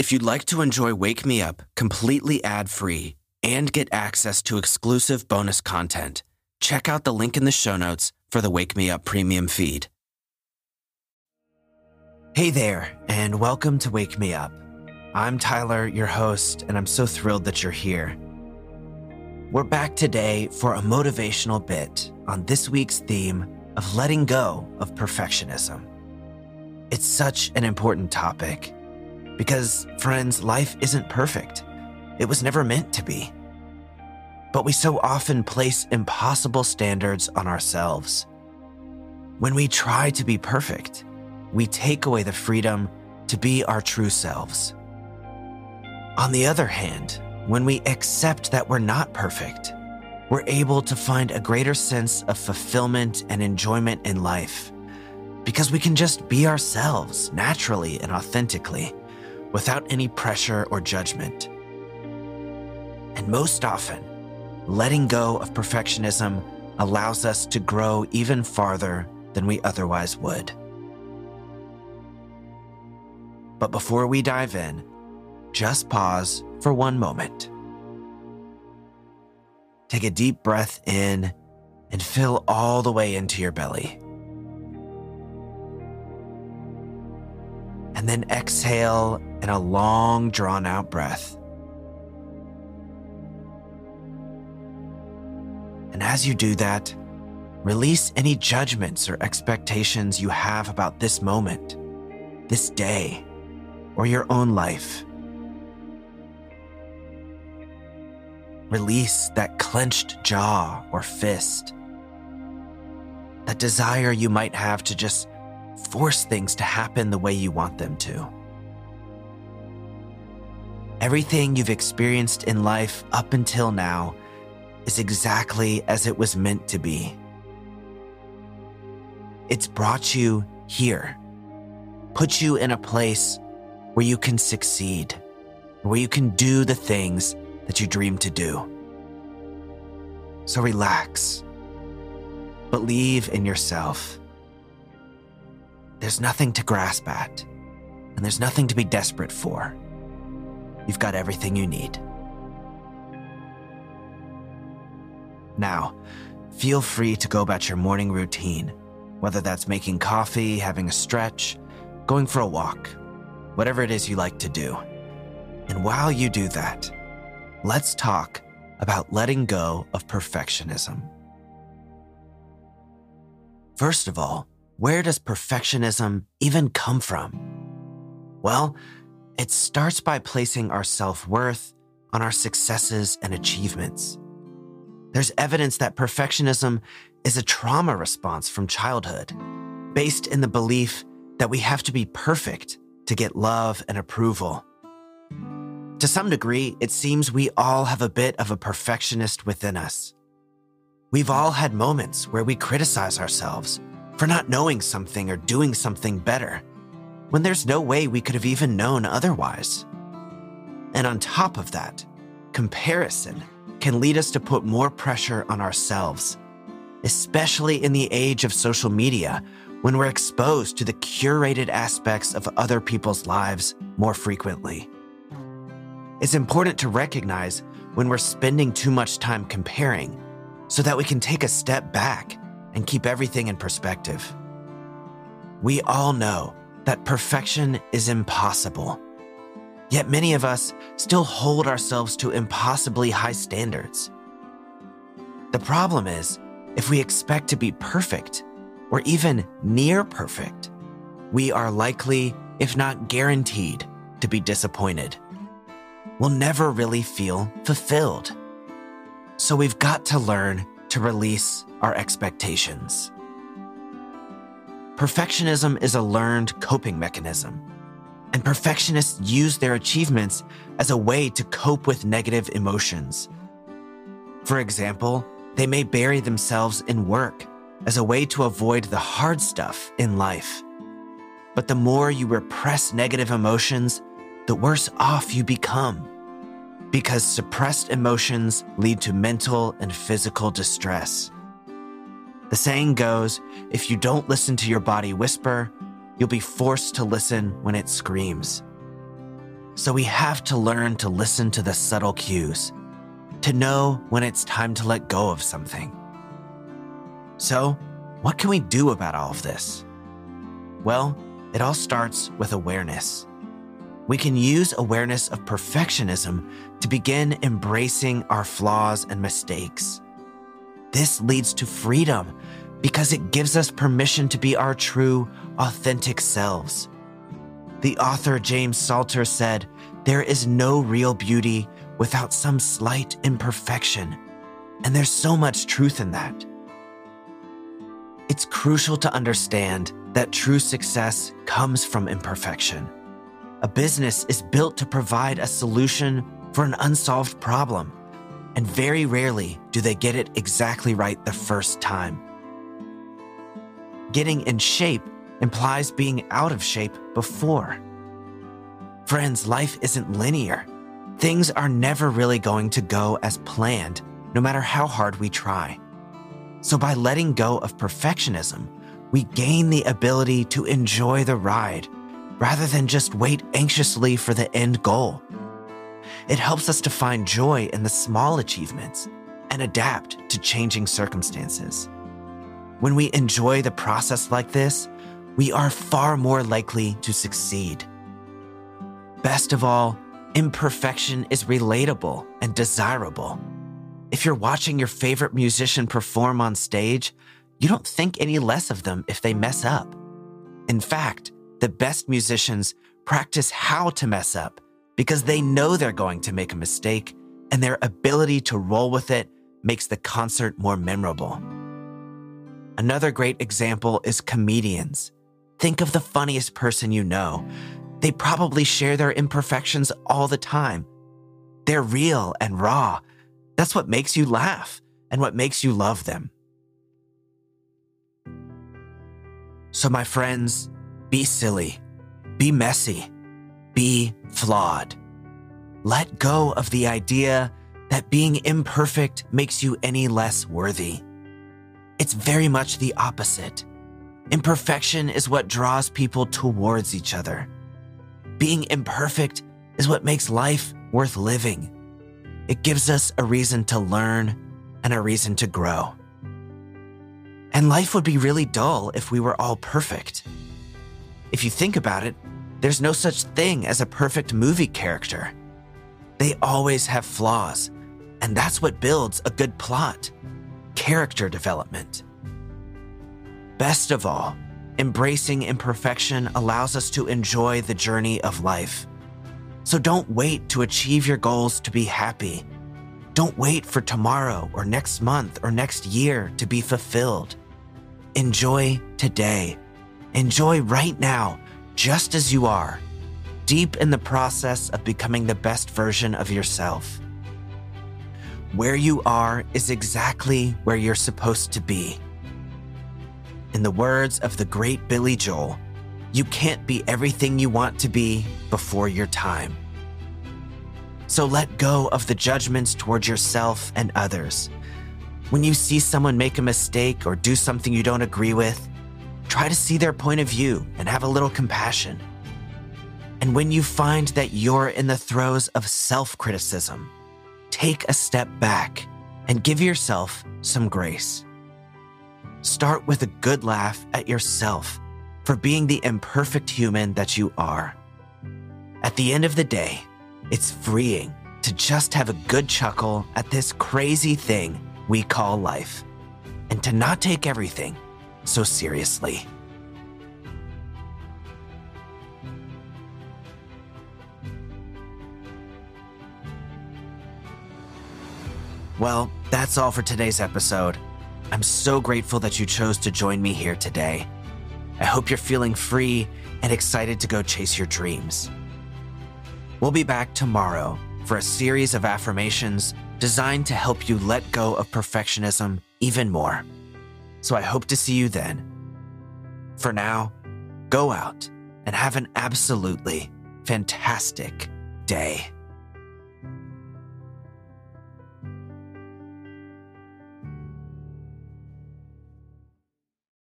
If you'd like to enjoy Wake Me Up completely ad free and get access to exclusive bonus content, check out the link in the show notes for the Wake Me Up premium feed. Hey there, and welcome to Wake Me Up. I'm Tyler, your host, and I'm so thrilled that you're here. We're back today for a motivational bit on this week's theme of letting go of perfectionism. It's such an important topic because, friends, life isn't perfect. It was never meant to be. But we so often place impossible standards on ourselves. When we try to be perfect, we take away the freedom to be our true selves. On the other hand, when we accept that we're not perfect, we're able to find a greater sense of fulfillment and enjoyment in life because we can just be ourselves naturally and authentically without any pressure or judgment. And most often, letting go of perfectionism allows us to grow even farther than we otherwise would. But before we dive in, just pause for one moment. Take a deep breath in and fill all the way into your belly. And then exhale in a long, drawn out breath. And as you do that, release any judgments or expectations you have about this moment, this day, or your own life. Release that clenched jaw or fist. That desire you might have to just force things to happen the way you want them to. Everything you've experienced in life up until now is exactly as it was meant to be. It's brought you here, put you in a place where you can succeed, where you can do the things that you dream to do. So relax. Believe in yourself. There's nothing to grasp at, and there's nothing to be desperate for. You've got everything you need. Now, feel free to go about your morning routine, whether that's making coffee, having a stretch, going for a walk, whatever it is you like to do. And while you do that, let's talk about letting go of perfectionism. First of all, where does perfectionism even come from? Well, it starts by placing our self worth on our successes and achievements. There's evidence that perfectionism is a trauma response from childhood, based in the belief that we have to be perfect to get love and approval. To some degree, it seems we all have a bit of a perfectionist within us. We've all had moments where we criticize ourselves for not knowing something or doing something better, when there's no way we could have even known otherwise. And on top of that, comparison can lead us to put more pressure on ourselves, especially in the age of social media when we're exposed to the curated aspects of other people's lives more frequently. It's important to recognize when we're spending too much time comparing so that we can take a step back and keep everything in perspective. We all know that perfection is impossible. Yet many of us still hold ourselves to impossibly high standards. The problem is, if we expect to be perfect, or even near perfect, we are likely, if not guaranteed, to be disappointed We'll never really feel fulfilled. So we've got to learn to release our expectations. Perfectionism is a learned coping mechanism, and perfectionists use their achievements as a way to cope with negative emotions. For example, they may bury themselves in work as a way to avoid the hard stuff in life. But the more you repress negative emotions, the worse off you become because suppressed emotions lead to mental and physical distress. The saying goes if you don't listen to your body whisper, you'll be forced to listen when it screams. So we have to learn to listen to the subtle cues, to know when it's time to let go of something. So, what can we do about all of this? Well, it all starts with awareness. We can use awareness of perfectionism to begin embracing our flaws and mistakes. This leads to freedom because it gives us permission to be our true, authentic selves. The author James Salter said, There is no real beauty without some slight imperfection. And there's so much truth in that. It's crucial to understand that true success comes from imperfection. A business is built to provide a solution for an unsolved problem, and very rarely do they get it exactly right the first time. Getting in shape implies being out of shape before. Friends, life isn't linear. Things are never really going to go as planned, no matter how hard we try. So, by letting go of perfectionism, we gain the ability to enjoy the ride rather than just wait anxiously for the end goal. It helps us to find joy in the small achievements and adapt to changing circumstances. When we enjoy the process like this, we are far more likely to succeed. Best of all, imperfection is relatable and desirable. If you're watching your favorite musician perform on stage, you don't think any less of them if they mess up. In fact, the best musicians practice how to mess up because they know they're going to make a mistake, and their ability to roll with it makes the concert more memorable. Another great example is comedians. Think of the funniest person you know. They probably share their imperfections all the time. They're real and raw. That's what makes you laugh and what makes you love them. So, my friends, be silly, be messy, be flawed. Let go of the idea that being imperfect makes you any less worthy. It's very much the opposite. Imperfection is what draws people towards each other. Being imperfect is what makes life worth living. It gives us a reason to learn and a reason to grow. And life would be really dull if we were all perfect. If you think about it, there's no such thing as a perfect movie character. They always have flaws, and that's what builds a good plot character development. Best of all, embracing imperfection allows us to enjoy the journey of life. So don't wait to achieve your goals to be happy. Don't wait for tomorrow or next month or next year to be fulfilled. Enjoy today. Enjoy right now, just as you are, deep in the process of becoming the best version of yourself. Where you are is exactly where you're supposed to be. In the words of the great Billy Joel, you can't be everything you want to be before your time. So let go of the judgments towards yourself and others when you see someone make a mistake or do something you don't agree with, try to see their point of view and have a little compassion. And when you find that you're in the throes of self criticism, take a step back and give yourself some grace. Start with a good laugh at yourself for being the imperfect human that you are. At the end of the day, it's freeing to just have a good chuckle at this crazy thing we call life, and to not take everything so seriously. Well, that's all for today's episode. I'm so grateful that you chose to join me here today. I hope you're feeling free and excited to go chase your dreams. We'll be back tomorrow for a series of affirmations designed to help you let go of perfectionism even more. So I hope to see you then. For now, go out and have an absolutely fantastic day.